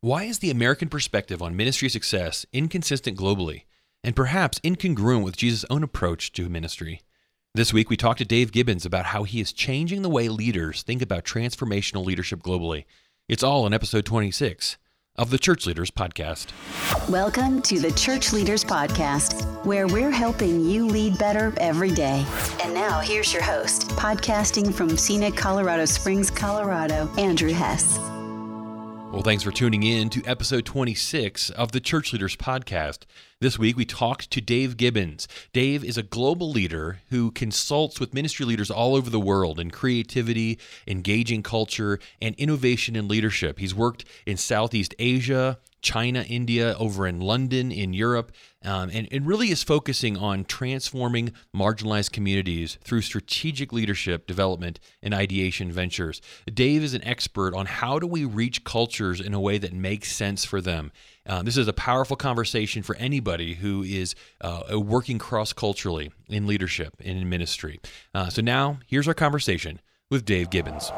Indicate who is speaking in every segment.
Speaker 1: Why is the American perspective on ministry success inconsistent globally and perhaps incongruent with Jesus' own approach to ministry? This week, we talked to Dave Gibbons about how he is changing the way leaders think about transformational leadership globally. It's all in episode 26 of the Church Leaders Podcast.
Speaker 2: Welcome to the Church Leaders Podcast, where we're helping you lead better every day. And now, here's your host, podcasting from scenic Colorado Springs, Colorado, Andrew Hess.
Speaker 1: Well, thanks for tuning in to episode 26 of the Church Leaders Podcast. This week we talked to Dave Gibbons. Dave is a global leader who consults with ministry leaders all over the world in creativity, engaging culture, and innovation in leadership. He's worked in Southeast Asia, China, India, over in London, in Europe, um, and it really is focusing on transforming marginalized communities through strategic leadership development and ideation ventures. Dave is an expert on how do we reach cultures in a way that makes sense for them. Um, this is a powerful conversation for anybody who is uh, working cross culturally in leadership and in ministry. Uh, so now, here's our conversation with Dave Gibbons.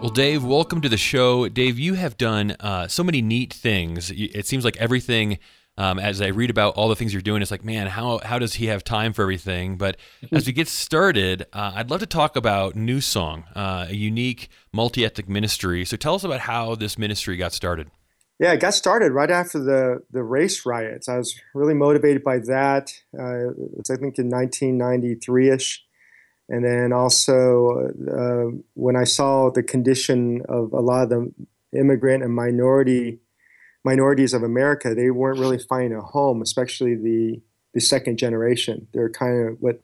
Speaker 1: Well, Dave, welcome to the show. Dave, you have done uh, so many neat things. It seems like everything, um, as I read about all the things you're doing, it's like, man, how, how does he have time for everything? But as we get started, uh, I'd love to talk about New Song, uh, a unique multi ethnic ministry. So tell us about how this ministry got started.
Speaker 3: Yeah, it got started right after the, the race riots. I was really motivated by that. Uh, it's, I think, in 1993 ish and then also, uh, when I saw the condition of a lot of the immigrant and minority minorities of America, they weren't really finding a home, especially the the second generation. They're kind of what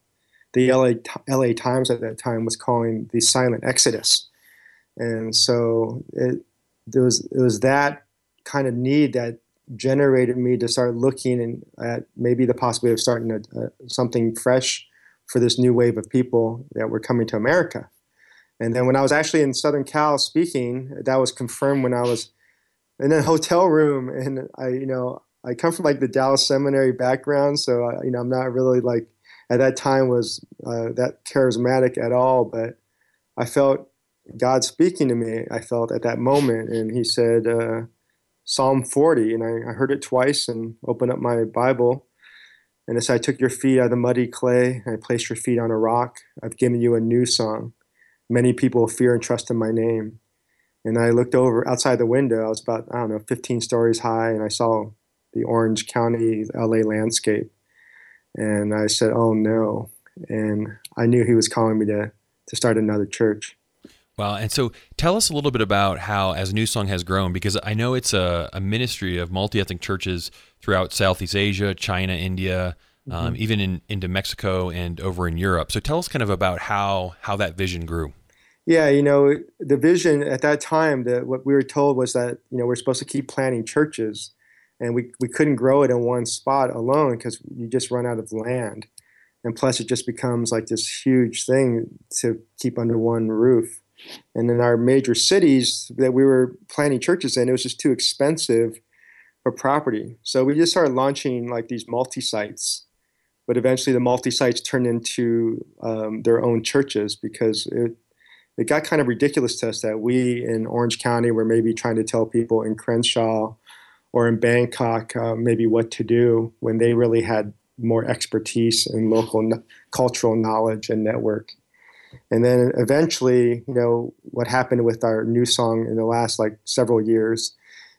Speaker 3: the LA LA Times at that time was calling the silent exodus, and so it there was it was that kind of need that generated me to start looking at maybe the possibility of starting a, a, something fresh for this new wave of people that were coming to America. And then when I was actually in Southern Cal speaking, that was confirmed when I was in a hotel room. And I, you know, I come from like the Dallas Seminary background, so I, you know, I'm not really like at that time was uh, that charismatic at all. But I felt God speaking to me. I felt at that moment, and He said uh, Psalm 40, and I, I heard it twice and opened up my Bible and it said, I took your feet out of the muddy clay, I placed your feet on a rock, I've given you a new song. Many people fear and trust in my name. And I looked over outside the window. I was about, I don't know, 15 stories high, and I saw the Orange County, LA landscape. And I said, oh no. And I knew he was calling me to, to start another church.
Speaker 1: Wow. And so tell us a little bit about how, as New Song has grown, because I know it's a, a ministry of multi ethnic churches throughout Southeast Asia, China, India, um, mm-hmm. um, even in, into Mexico and over in Europe. So tell us kind of about how, how that vision grew.
Speaker 3: Yeah, you know, the vision at that time, that what we were told was that, you know, we're supposed to keep planting churches and we, we couldn't grow it in one spot alone because you just run out of land. And plus, it just becomes like this huge thing to keep under one roof. And in our major cities that we were planting churches in, it was just too expensive for property. So we just started launching like these multi sites. But eventually, the multi sites turned into um, their own churches because it, it got kind of ridiculous to us that we in Orange County were maybe trying to tell people in Crenshaw or in Bangkok uh, maybe what to do when they really had more expertise and local cultural knowledge and network. And then eventually, you know, what happened with our new song in the last like several years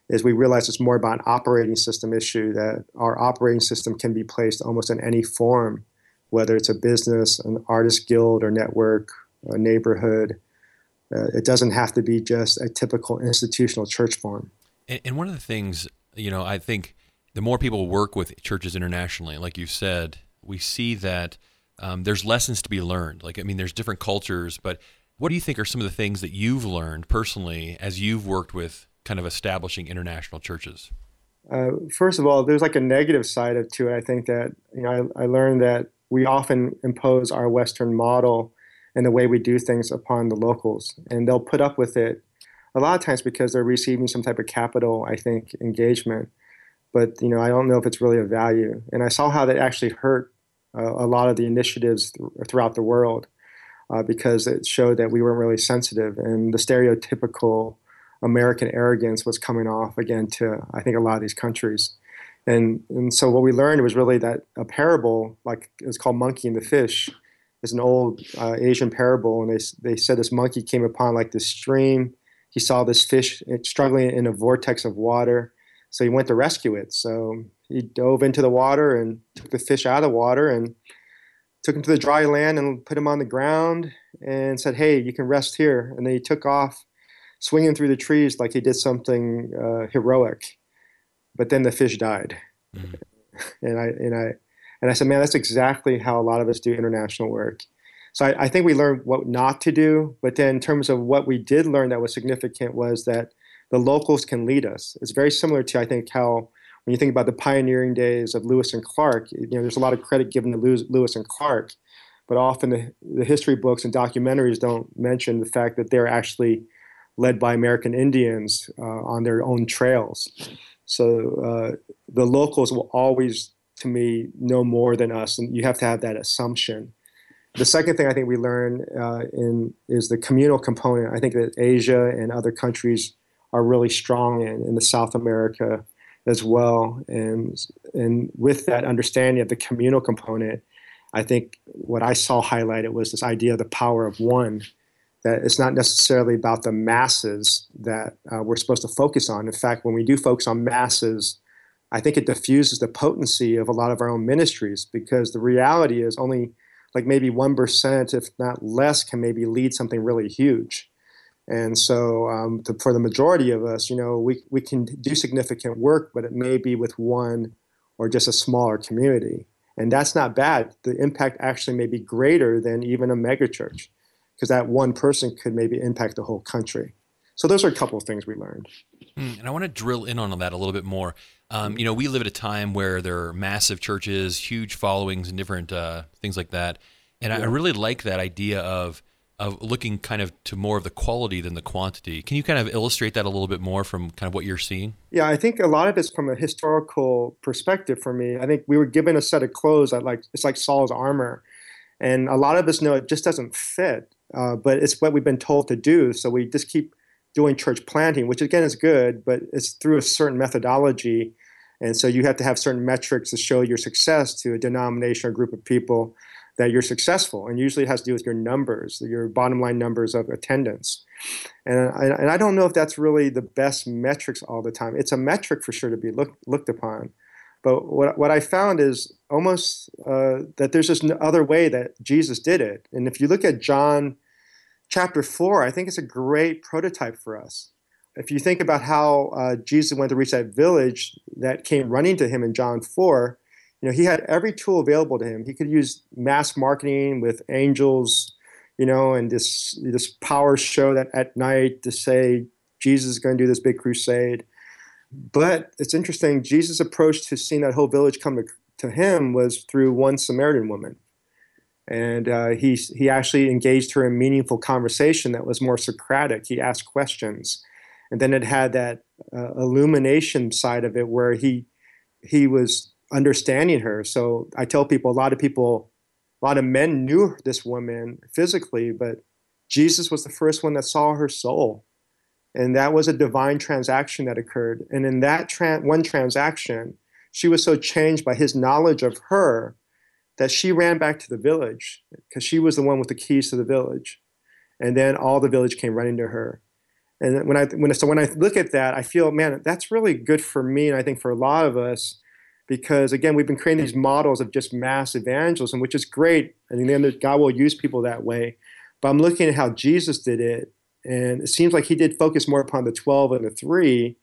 Speaker 3: is we realized it's more about an operating system issue that our operating system can be placed almost in any form, whether it's a business, an artist guild or network, a neighborhood. Uh, it doesn't have to be just a typical institutional church form.
Speaker 1: And, and one of the things, you know, I think the more people work with churches internationally, like you said, we see that – um, there's lessons to be learned. Like, I mean, there's different cultures, but what do you think are some of the things that you've learned personally as you've worked with kind of establishing international churches?
Speaker 3: Uh, first of all, there's like a negative side to it. I think that you know I, I learned that we often impose our Western model and the way we do things upon the locals, and they'll put up with it a lot of times because they're receiving some type of capital, I think, engagement. But you know, I don't know if it's really a value. And I saw how that actually hurt a lot of the initiatives th- throughout the world uh, because it showed that we weren't really sensitive and the stereotypical American arrogance was coming off again to I think a lot of these countries. And, and so what we learned was really that a parable, like it was called Monkey and the Fish, is an old uh, Asian parable. And they, they said this monkey came upon like this stream. He saw this fish struggling in a vortex of water. So he went to rescue it. So he dove into the water and took the fish out of the water and took him to the dry land and put him on the ground and said, Hey, you can rest here. And then he took off swinging through the trees like he did something uh, heroic but then the fish died. Mm-hmm. And I and I and I said, man, that's exactly how a lot of us do international work. So I, I, think we learned what not to do, but then in terms of what we did learn that was significant was that the locals can lead us. It's very similar to I think how when you think about the pioneering days of Lewis and Clark, you know, there's a lot of credit given to Lewis and Clark, but often the, the history books and documentaries don't mention the fact that they're actually led by American Indians uh, on their own trails. So uh, the locals will always, to me, know more than us, and you have to have that assumption. The second thing I think we learn uh, in is the communal component. I think that Asia and other countries are really strong in, in the South America as well, and and with that understanding of the communal component, I think what I saw highlighted was this idea of the power of one that it's not necessarily about the masses that uh, we're supposed to focus on. In fact, when we do focus on masses, I think it diffuses the potency of a lot of our own ministries because the reality is only like maybe 1%, if not less, can maybe lead something really huge. And so, um, to, for the majority of us, you know, we, we can do significant work, but it may be with one or just a smaller community. And that's not bad. The impact actually may be greater than even a megachurch because that one person could maybe impact the whole country. So those are a couple of things we learned.
Speaker 1: Mm, and I want to drill in on that a little bit more. Um, you know, we live at a time where there are massive churches, huge followings, and different uh, things like that. And yeah. I really like that idea of of looking kind of to more of the quality than the quantity. Can you kind of illustrate that a little bit more from kind of what you're seeing?
Speaker 3: Yeah, I think a lot of it's from a historical perspective for me. I think we were given a set of clothes that like it's like Saul's armor, and a lot of us know it just doesn't fit. Uh, but it's what we've been told to do. So we just keep doing church planting, which again is good, but it's through a certain methodology. And so you have to have certain metrics to show your success to a denomination or group of people that you're successful. And usually it has to do with your numbers, your bottom line numbers of attendance. And I, and I don't know if that's really the best metrics all the time. It's a metric for sure to be look, looked upon. But what, what I found is almost uh, that there's this other way that Jesus did it. And if you look at John chapter 4, I think it's a great prototype for us. If you think about how uh, Jesus went to reach that village that came running to him in John 4, you know, he had every tool available to him. He could use mass marketing with angels, you know, and this this power show that at night to say Jesus is going to do this big crusade. But it's interesting, Jesus' approach to seeing that whole village come to, to him was through one Samaritan woman and uh, he he actually engaged her in meaningful conversation that was more Socratic. He asked questions, and then it had that uh, illumination side of it where he he was understanding her. So I tell people a lot of people, a lot of men knew this woman physically, but Jesus was the first one that saw her soul, and that was a divine transaction that occurred. And in that tra- one transaction, she was so changed by his knowledge of her that she ran back to the village because she was the one with the keys to the village. And then all the village came running to her. And when I when so when I look at that, I feel man, that's really good for me, and I think for a lot of us, because again, we've been creating these models of just mass evangelism, which is great. I mean, then God will use people that way. But I'm looking at how Jesus did it, and it seems like He did focus more upon the twelve and the three,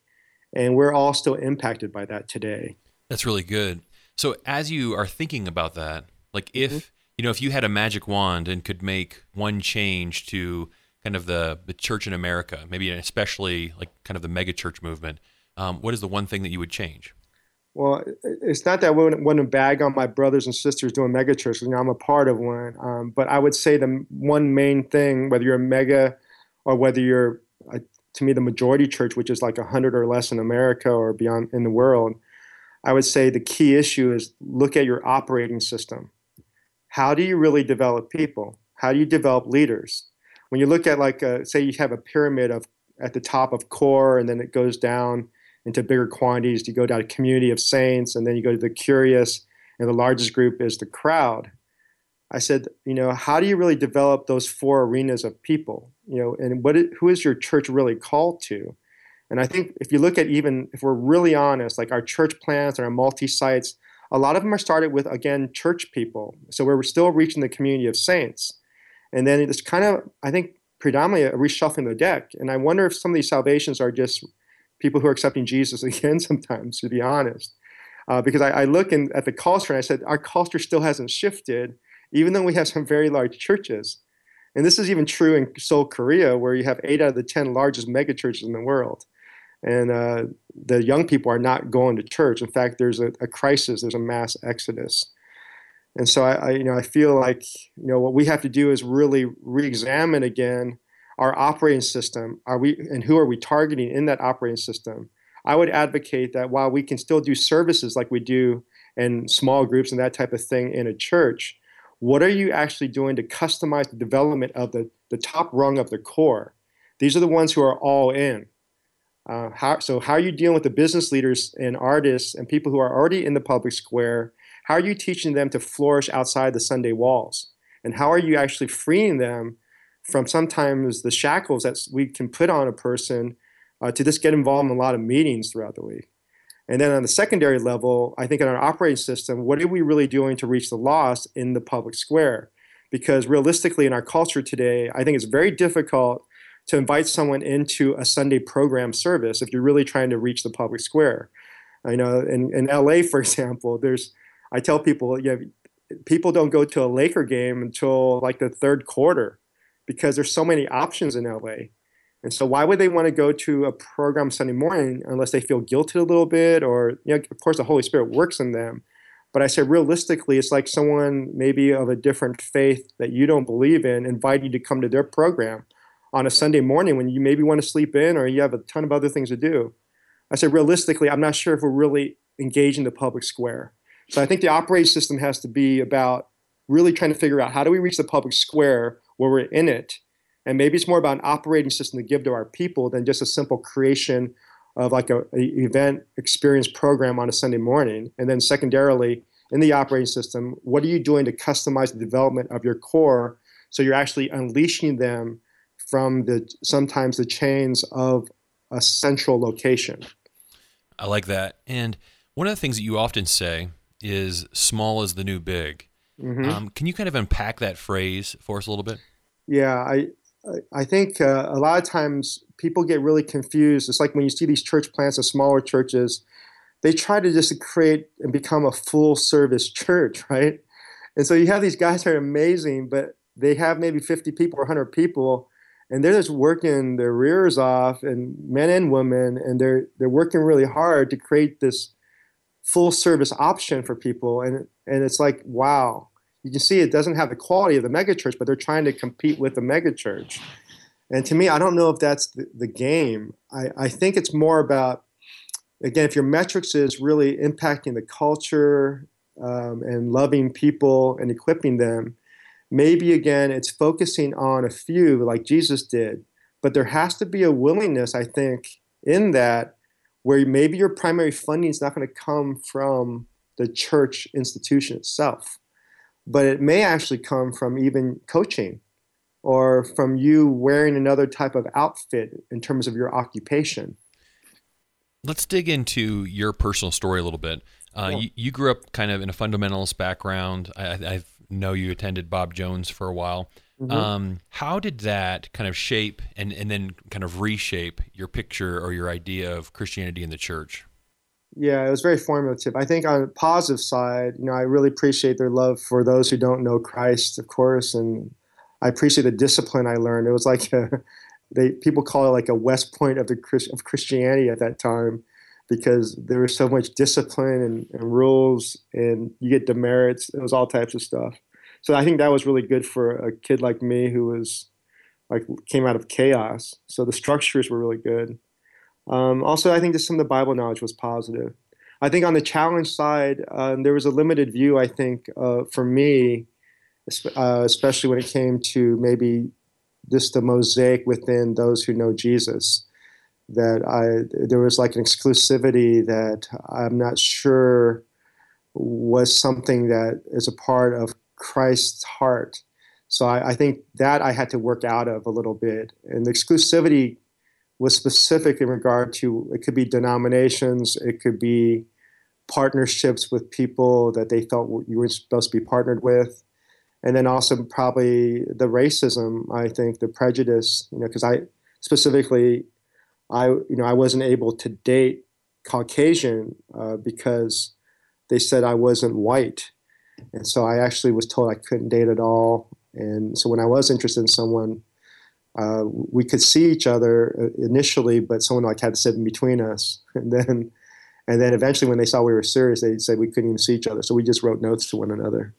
Speaker 3: and we're all still impacted by that today.
Speaker 1: That's really good. So as you are thinking about that, like if mm-hmm. you know if you had a magic wand and could make one change to kind of the the church in America, maybe especially like kind of the mega church movement, um, what is the one thing that you would change?
Speaker 3: Well, it's not that I want to bag on my brothers and sisters doing mega churches. You know, I'm a part of one, um, but I would say the one main thing, whether you're a mega or whether you're, uh, to me, the majority church, which is like hundred or less in America or beyond in the world, I would say the key issue is look at your operating system. How do you really develop people? How do you develop leaders? When you look at like, a, say, you have a pyramid of at the top of core, and then it goes down into bigger quantities. You go down to community of saints, and then you go to the curious, and the largest group is the crowd. I said, you know, how do you really develop those four arenas of people? You know, and what who is your church really called to? And I think if you look at even if we're really honest, like our church plants and our multi sites, a lot of them are started with again church people. So we're still reaching the community of saints, and then it's kind of I think predominantly a reshuffling the deck. And I wonder if some of these salvations are just people who are accepting Jesus again. Sometimes, to be honest, uh, because I, I look in, at the culture and I said our culture still hasn't shifted even though we have some very large churches. And this is even true in Seoul, Korea, where you have eight out of the 10 largest megachurches in the world. And uh, the young people are not going to church. In fact, there's a, a crisis, there's a mass exodus. And so I, I, you know, I feel like, you know, what we have to do is really re-examine again our operating system. Are we, and who are we targeting in that operating system? I would advocate that while we can still do services like we do in small groups and that type of thing in a church, what are you actually doing to customize the development of the, the top rung of the core? These are the ones who are all in. Uh, how, so, how are you dealing with the business leaders and artists and people who are already in the public square? How are you teaching them to flourish outside the Sunday walls? And how are you actually freeing them from sometimes the shackles that we can put on a person uh, to just get involved in a lot of meetings throughout the week? And then on the secondary level, I think in our operating system, what are we really doing to reach the lost in the public square? Because realistically, in our culture today, I think it's very difficult to invite someone into a Sunday program service if you're really trying to reach the public square. I know in, in LA, for example, there's I tell people, yeah, people don't go to a Laker game until like the third quarter because there's so many options in LA. And so, why would they want to go to a program Sunday morning unless they feel guilty a little bit, or you know, of course, the Holy Spirit works in them. But I said, realistically, it's like someone maybe of a different faith that you don't believe in invite you to come to their program on a Sunday morning when you maybe want to sleep in or you have a ton of other things to do. I said, realistically, I'm not sure if we're really engaging the public square. So I think the operating system has to be about really trying to figure out how do we reach the public square where we're in it and maybe it's more about an operating system to give to our people than just a simple creation of like a, a event experience program on a Sunday morning. And then secondarily, in the operating system, what are you doing to customize the development of your core so you're actually unleashing them from the sometimes the chains of a central location.
Speaker 1: I like that. And one of the things that you often say is small is the new big. Mm-hmm. Um, can you kind of unpack that phrase for us a little bit?
Speaker 3: Yeah, I I think uh, a lot of times people get really confused. It's like when you see these church plants of smaller churches, they try to just create and become a full service church, right? And so you have these guys that are amazing, but they have maybe 50 people or 100 people, and they're just working their rears off, and men and women, and they're they're working really hard to create this full service option for people, and and it's like wow, you can see it doesn't have the quality of the megachurch, but they're trying to compete with the megachurch. And to me, I don't know if that's the, the game. I, I think it's more about, again, if your metrics is really impacting the culture um, and loving people and equipping them, maybe again, it's focusing on a few like Jesus did. But there has to be a willingness, I think, in that where maybe your primary funding is not going to come from the church institution itself but it may actually come from even coaching or from you wearing another type of outfit in terms of your occupation.
Speaker 1: Let's dig into your personal story a little bit. Uh, you, you, grew up kind of in a fundamentalist background. I, I, know you attended Bob Jones for a while. Mm-hmm. Um, how did that kind of shape and, and then kind of reshape your picture or your idea of Christianity in the church?
Speaker 3: Yeah, it was very formative. I think on the positive side, you know, I really appreciate their love for those who don't know Christ, of course, and I appreciate the discipline I learned. It was like a, they people call it like a West Point of the of Christianity at that time because there was so much discipline and, and rules, and you get demerits. It was all types of stuff. So I think that was really good for a kid like me who was like came out of chaos. So the structures were really good. Um, also, I think just some of the Bible knowledge was positive. I think on the challenge side, um, there was a limited view, I think, uh, for me, uh, especially when it came to maybe just the mosaic within those who know Jesus. that I there was like an exclusivity that I'm not sure was something that is a part of Christ's heart. So I, I, think that I had to work out of a little bit. And the exclusivity was specific in regard to it could be denominations, it could be partnerships with people that they felt you were supposed to be partnered with. And then also probably the racism, I think, the prejudice, you know, because I specifically, I, you know, I wasn't able to date Caucasian uh, because they said I wasn't white. And so I actually was told I couldn't date at all. And so when I was interested in someone, uh, we could see each other uh, initially, but someone like had to sit in between us. And then, and then eventually, when they saw we were serious, they said we couldn't even see each other. So we just wrote notes to one another.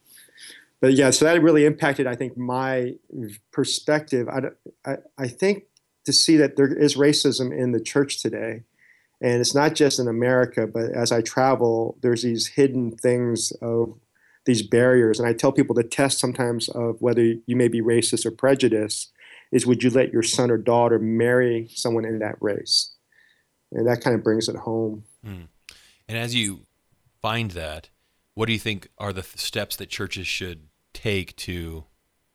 Speaker 3: But yeah, so that really impacted, I think, my perspective. I, I, I think to see that there is racism in the church today, and it's not just in America, but as I travel, there's these hidden things of these barriers. And I tell people the test sometimes of whether you may be racist or prejudiced is would you let your son or daughter marry someone in that race? And that kind of brings it home. Mm.
Speaker 1: And as you find that, what do you think are the steps that churches should take to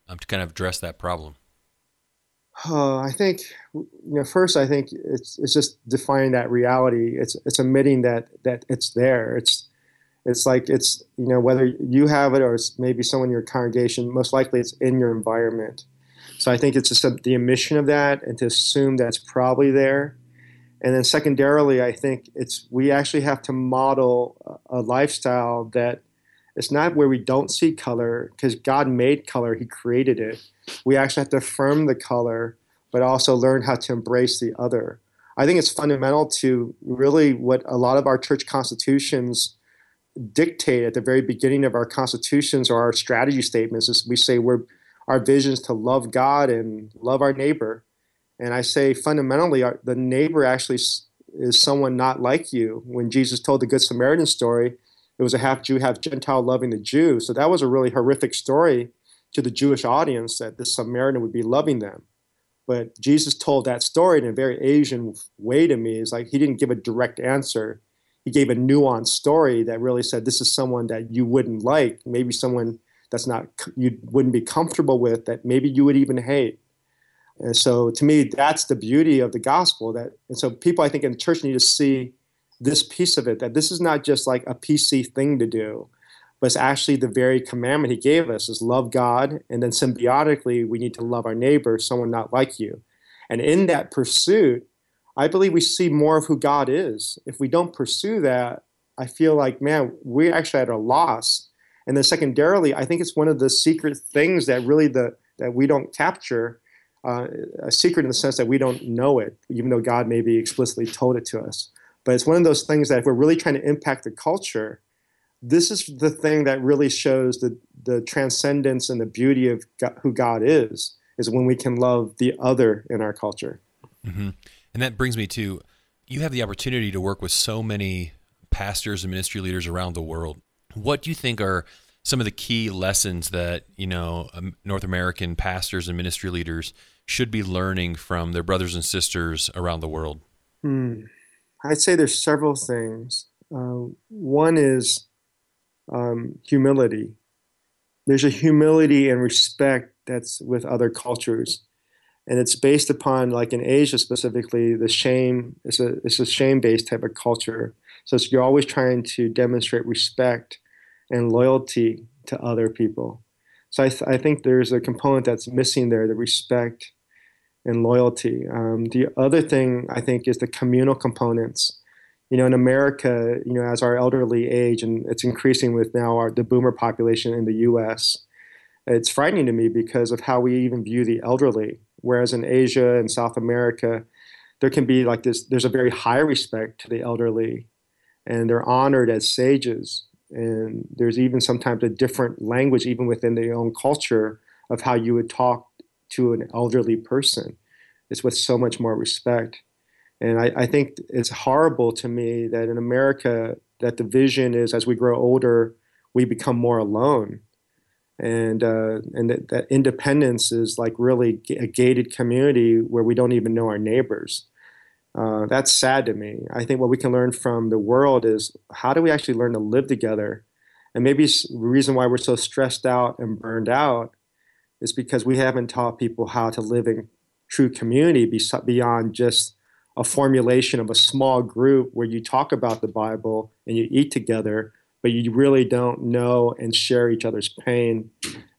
Speaker 1: um, to kind of address that problem?
Speaker 3: Uh, I think you know first I think it's it's just defining that reality. It's it's admitting that that it's there. It's it's like it's you know whether you have it or it's maybe someone in your congregation. Most likely it's in your environment. So I think it's just a, the admission of that and to assume that's probably there. And then secondarily, I think it's we actually have to model a lifestyle that it's not where we don't see color because God made color, He created it. We actually have to affirm the color, but also learn how to embrace the other. I think it's fundamental to really what a lot of our church constitutions dictate at the very beginning of our constitutions or our strategy statements is we say we're our vision is to love God and love our neighbor. And I say fundamentally, our, the neighbor actually is someone not like you. When Jesus told the Good Samaritan story, it was a half Jew, half Gentile loving the Jew. So that was a really horrific story to the Jewish audience that this Samaritan would be loving them. But Jesus told that story in a very Asian way to me. It's like he didn't give a direct answer. He gave a nuanced story that really said, This is someone that you wouldn't like, maybe someone that's not you wouldn't be comfortable with that maybe you would even hate. And so to me that's the beauty of the gospel that and so people i think in church need to see this piece of it that this is not just like a pc thing to do but it's actually the very commandment he gave us is love god and then symbiotically we need to love our neighbor someone not like you. And in that pursuit i believe we see more of who god is. If we don't pursue that i feel like man we're actually at a loss and then secondarily, I think it's one of the secret things that really the that we don't capture. Uh, a secret in the sense that we don't know it, even though God maybe explicitly told it to us. But it's one of those things that if we're really trying to impact the culture, this is the thing that really shows the, the transcendence and the beauty of God, who God is, is when we can love the other in our culture.
Speaker 1: Mm-hmm. And that brings me to you have the opportunity to work with so many pastors and ministry leaders around the world. What do you think are some of the key lessons that you know um, North American pastors and ministry leaders should be learning from their brothers and sisters around the world?
Speaker 3: Hmm. I'd say there's several things. Uh, one is um, humility. There's a humility and respect that's with other cultures, and it's based upon, like in Asia specifically, the shame. It's a it's a shame based type of culture. So you're always trying to demonstrate respect and loyalty to other people. So I, th- I think there's a component that's missing there the respect and loyalty. Um, the other thing I think is the communal components. You know, in America, you know, as our elderly age, and it's increasing with now our the boomer population in the U.S., it's frightening to me because of how we even view the elderly. Whereas in Asia and South America, there can be like this. There's a very high respect to the elderly, and they're honored as sages and there's even sometimes a different language even within their own culture of how you would talk to an elderly person. It's with so much more respect. And I, I, think it's horrible to me that in america that the vision is as we grow older we become more alone. And uh, and that, that independence is like really a gated community where we don't even know our neighbors Uh, that's sad to me. I think what we can learn from the world is how do we actually learn to live together? And maybe the reason why we're so stressed out and burned out is because we haven't taught people how to live in true community beyond just a formulation of a small group where you talk about the Bible and you eat together, but you really don't know and share each other's pain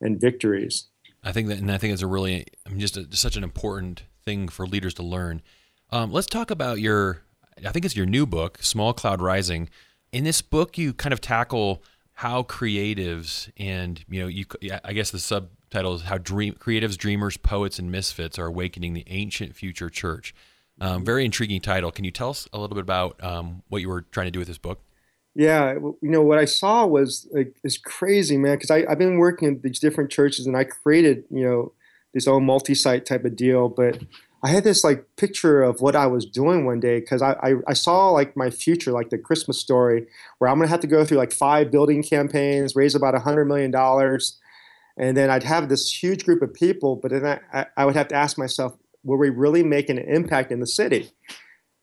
Speaker 3: and victories.
Speaker 1: I think that, and I think it's a really, I mean, just, a, just such an important thing for leaders to learn. Um, let's talk about your, I think it's your new book, Small Cloud Rising. In this book, you kind of tackle how creatives and you know you I guess the subtitle is how dream creatives, dreamers, poets, and misfits are awakening the ancient future church. Um, very intriguing title. Can you tell us a little bit about um, what you were trying to do with this book?
Speaker 3: Yeah, you know what I saw was like it's crazy, man. Because I've been working in these different churches, and I created you know this own multi-site type of deal, but I had this like picture of what I was doing one day because I, I, I saw like my future, like the Christmas story, where I'm gonna have to go through like five building campaigns, raise about a hundred million dollars, and then I'd have this huge group of people. But then I, I would have to ask myself, were we really making an impact in the city?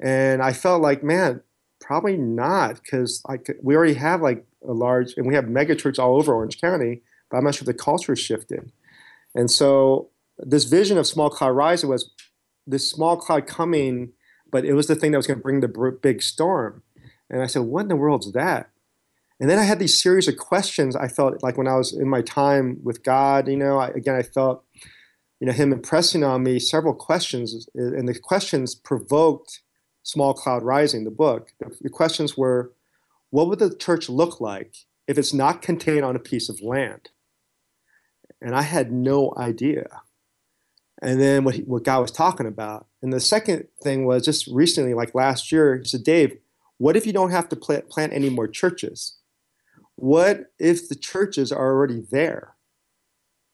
Speaker 3: And I felt like, man, probably not, because like we already have like a large, and we have mega churches all over Orange County, but I'm not sure the culture shifted. And so this vision of small cloud rising was this small cloud coming, but it was the thing that was going to bring the big storm. And I said, what in the world's that? And then I had these series of questions. I felt like when I was in my time with God, you know, I, again, I felt, you know, Him impressing on me several questions, and the questions provoked Small Cloud Rising, the book. The, the questions were, what would the church look like if it's not contained on a piece of land? And I had no idea and then what, he, what God was talking about. And the second thing was just recently, like last year, he said, Dave, what if you don't have to plant, plant any more churches? What if the churches are already there?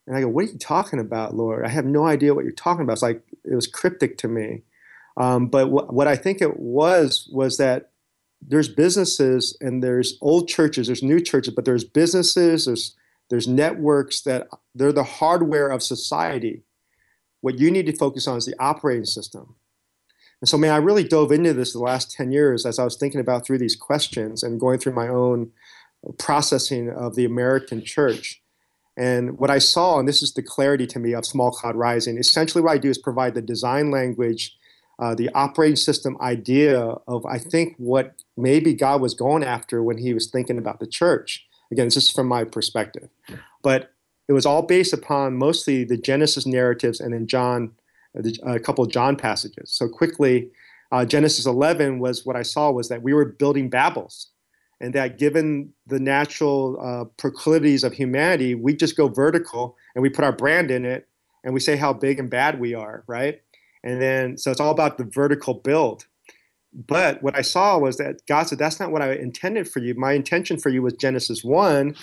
Speaker 3: And I go, what are you talking about, Lord? I have no idea what you're talking about. It's like it was cryptic to me. Um, but wh- what I think it was was that there's businesses and there's old churches, there's new churches, but there's businesses, there's there's networks that they're the hardware of society what you need to focus on is the operating system. And so, man, I really dove into this the last 10 years as I was thinking about through these questions and going through my own processing of the American church. And what I saw, and this is the clarity to me of Small Cloud Rising, essentially what I do is provide the design language, uh, the operating system idea of, I think, what maybe God was going after when he was thinking about the church. Again, this is from my perspective. But it was all based upon mostly the Genesis narratives and then John, a couple of John passages. So quickly, uh, Genesis 11 was what I saw was that we were building Babels, and that given the natural uh, proclivities of humanity, we just go vertical and we put our brand in it, and we say how big and bad we are, right? And then so it's all about the vertical build. But what I saw was that God said, That's not what I intended for you. My intention for you was Genesis 1.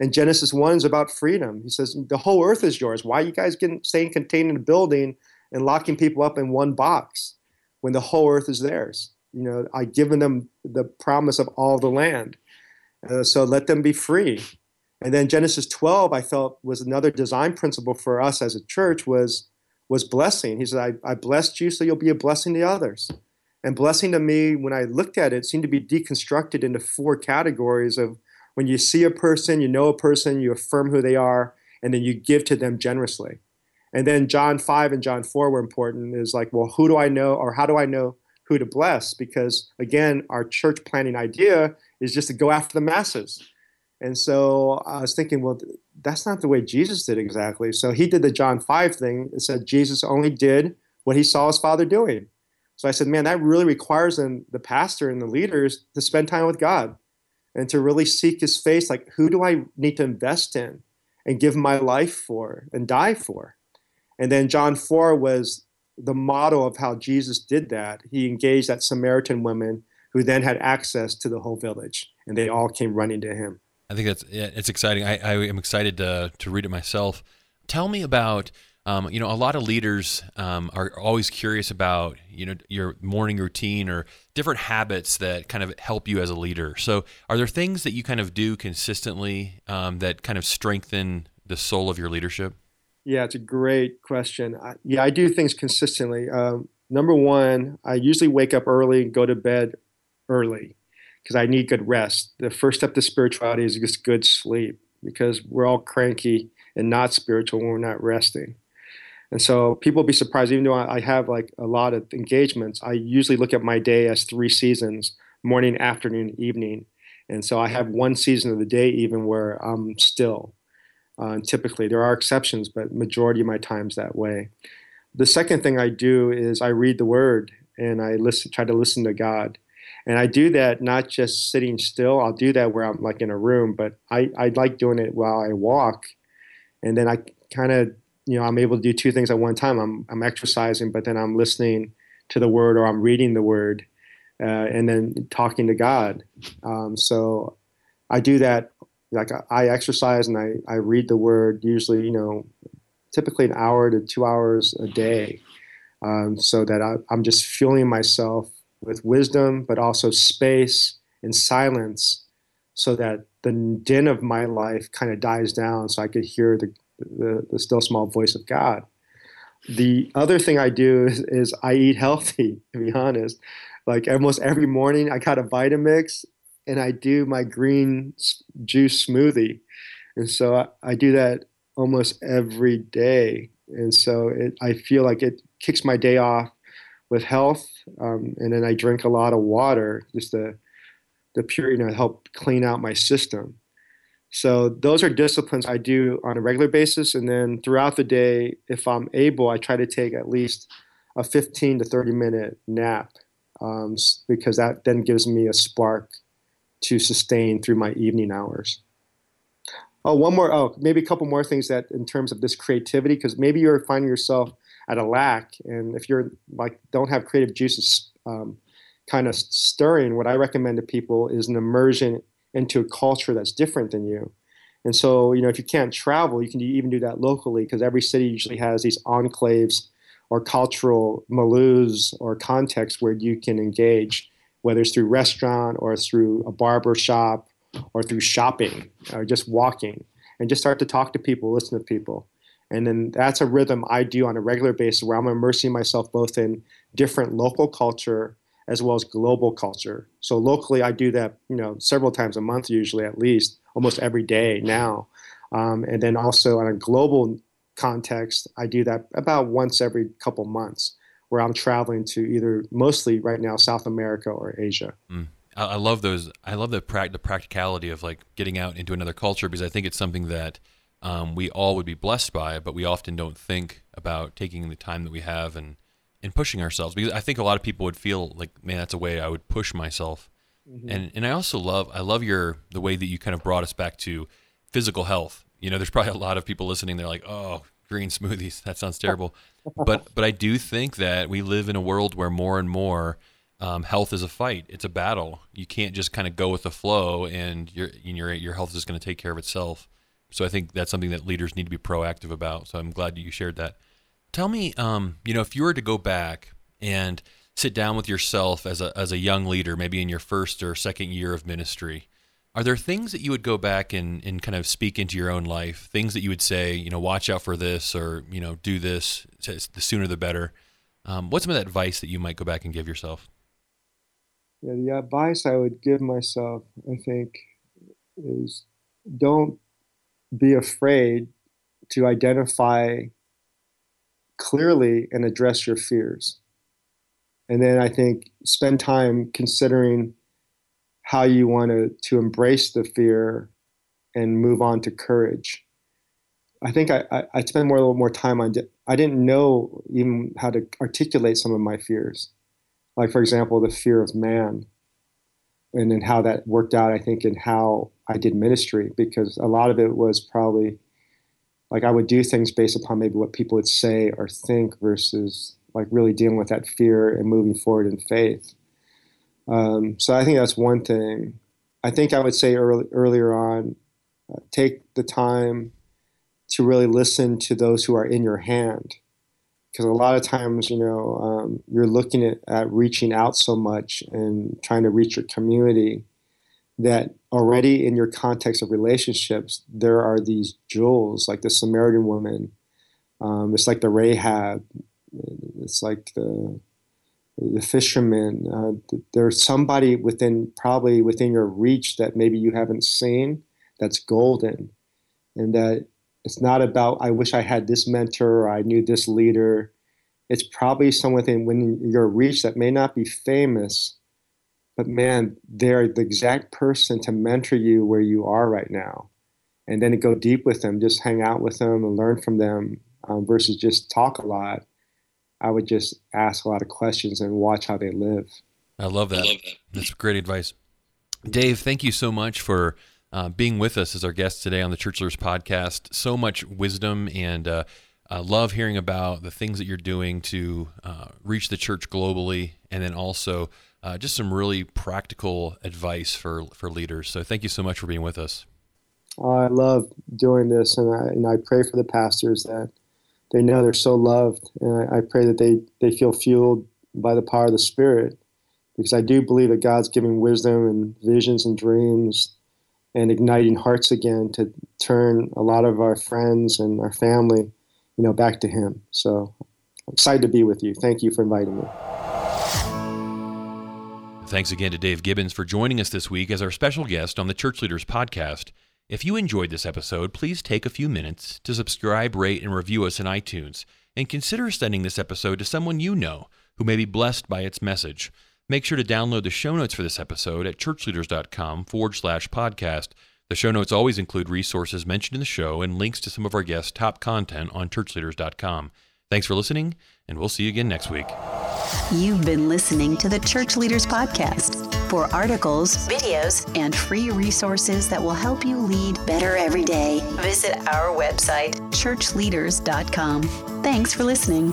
Speaker 3: And Genesis 1 is about freedom. He says, The whole earth is yours. Why are you guys getting staying contained in a building and locking people up in one box when the whole earth is theirs? You know, I've given them the promise of all the land. Uh, so let them be free. And then Genesis 12, I felt was another design principle for us as a church was was blessing. He said, I, I blessed you so you'll be a blessing to others. And blessing to me, when I looked at it, seemed to be deconstructed into four categories of when you see a person, you know a person, you affirm who they are, and then you give to them generously. And then John 5 and John 4 were important is like, well, who do I know or how do I know who to bless? Because again, our church planting idea is just to go after the masses. And so I was thinking, well, that's not the way Jesus did exactly. So he did the John 5 thing. It said Jesus only did what he saw his father doing. So I said, man, that really requires then the pastor and the leaders to spend time with God and to really seek his face. Like, who do I need to invest in and give my life for and die for? And then John 4 was the model of how Jesus did that. He engaged that Samaritan woman who then had access to the whole village, and they all came running to him.
Speaker 1: I think that's it's exciting. I, I am excited to to read it myself. Tell me about um, you know, a lot of leaders um, are always curious about you know your morning routine or different habits that kind of help you as a leader. So, are there things that you kind of do consistently um, that kind of strengthen the soul of your leadership?
Speaker 3: Yeah, it's a great question. I, yeah, I do things consistently. Um, number one, I usually wake up early and go to bed early because I need good rest. The first step to spirituality is just good sleep because we're all cranky and not spiritual when we're not resting. And so people will be surprised, even though I have like a lot of engagements, I usually look at my day as three seasons morning, afternoon, evening. And so I have one season of the day even where I'm still. Uh, typically, there are exceptions, but majority of my time's that way. The second thing I do is I read the Word and I listen, try to listen to God. And I do that not just sitting still. I'll do that where I'm like in a room, but I, I like doing it while I walk. And then I kind of, you know, I'm able to do two things at one time. I'm, I'm exercising, but then I'm listening to the word or I'm reading the word uh, and then talking to God. Um, so I do that. Like I exercise and I, I read the word usually, you know, typically an hour to two hours a day. Um, so that I, I'm just fueling myself with wisdom, but also space and silence so that the din of my life kind of dies down so I could hear the, the, the, still small voice of God. The other thing I do is, is I eat healthy, to be honest. Like almost every morning, I got a Vitamix and I do my green juice smoothie. And so I, I do that almost every day. And so it, I feel like it kicks my day off with health, um, and then I drink a lot of water, just to the pure, you know, help clean out my system. So those are disciplines I do on a regular basis, and then throughout the day, if I'm able, I try to take at least a 15 to 30 minute nap um, because that then gives me a spark to sustain through my evening hours. Oh, one more. Oh, maybe a couple more things that in terms of this creativity, because maybe you're finding yourself at a lack. And if you're like don't have creative juices um, kind of stirring, what I recommend to people is an immersion into a culture that's different than you. And so, you know, if you can't travel, you can even do that locally because every city usually has these enclaves or cultural milieus or contexts where you can engage, whether it's through restaurant or through a barber shop or through shopping or just walking and just start to talk to people, listen to people. And then that's a rhythm I do on a regular basis where I'm immersing myself both in different local culture as well as global culture. So locally, I do that, you know, several times a month, usually at least, almost every day now. Um, and then also on a global context, I do that about once every couple months, where I'm traveling to either mostly right now South America or Asia.
Speaker 1: Mm. I love those. I love the, pra- the practicality of like getting out into another culture because I think it's something that um, we all would be blessed by, but we often don't think about taking the time that we have and and pushing ourselves. Because I think a lot of people would feel like, man, that's a way I would push myself. Mm-hmm. And and I also love I love your the way that you kind of brought us back to physical health. You know, there's probably a lot of people listening. They're like, oh, green smoothies. That sounds terrible. but but I do think that we live in a world where more and more um, health is a fight. It's a battle. You can't just kind of go with the flow, and your and your your health is going to take care of itself. So I think that's something that leaders need to be proactive about. So I'm glad you shared that. Tell me, um, you know, if you were to go back and sit down with yourself as a as a young leader, maybe in your first or second year of ministry, are there things that you would go back and, and kind of speak into your own life? Things that you would say, you know, watch out for this, or you know, do this. The sooner the better. Um, what's some of that advice that you might go back and give yourself?
Speaker 3: Yeah, the advice I would give myself, I think, is don't be afraid to identify clearly and address your fears. And then I think spend time considering how you want to, to embrace the fear and move on to courage. I think I, I, I spend more a little more time on. I didn't know even how to articulate some of my fears, like for example the fear of man, and then how that worked out. I think in how I did ministry because a lot of it was probably like I would do things based upon maybe what people would say or think versus like really dealing with that fear and moving forward in faith. Um, so I think that's one thing. I think I would say early, earlier on, uh, take the time to really listen to those who are in your hand. Because a lot of times, you know, um, you're looking at, at reaching out so much and trying to reach your community that already in your context of relationships, there are these jewels like the Samaritan woman. Um, it's like the Rahab. It's like the the fishermen. Uh, there's somebody within, probably within your reach that maybe you haven't seen that's golden. And that it's not about, I wish I had this mentor or I knew this leader. It's probably someone within, within your reach that may not be famous, but man, they're the exact person to mentor you where you are right now. And then to go deep with them, just hang out with them and learn from them um, versus just talk a lot. I would just ask a lot of questions and watch how they live.
Speaker 1: I love that. I love that. That's great advice. Dave, thank you so much for uh, being with us as our guest today on the Church Leaders podcast. So much wisdom and uh, I love hearing about the things that you're doing to uh, reach the church globally, and then also uh, just some really practical advice for for leaders. So thank you so much for being with us.
Speaker 3: Oh, I love doing this, and I, and I pray for the pastors that they know they're so loved, and I, I pray that they they feel fueled by the power of the Spirit, because I do believe that God's giving wisdom and visions and dreams, and igniting hearts again to turn a lot of our friends and our family, you know, back to Him. So I'm excited to be with you. Thank you for inviting me.
Speaker 1: Thanks again to Dave Gibbons for joining us this week as our special guest on the Church Leaders Podcast. If you enjoyed this episode, please take a few minutes to subscribe, rate, and review us in iTunes, and consider sending this episode to someone you know who may be blessed by its message. Make sure to download the show notes for this episode at churchleaders.com forward slash podcast. The show notes always include resources mentioned in the show and links to some of our guests' top content on churchleaders.com. Thanks for listening, and we'll see you again next week.
Speaker 2: You've been listening to the Church Leaders Podcast. For articles, videos, and free resources that will help you lead better every day, visit our website, churchleaders.com. Thanks for listening.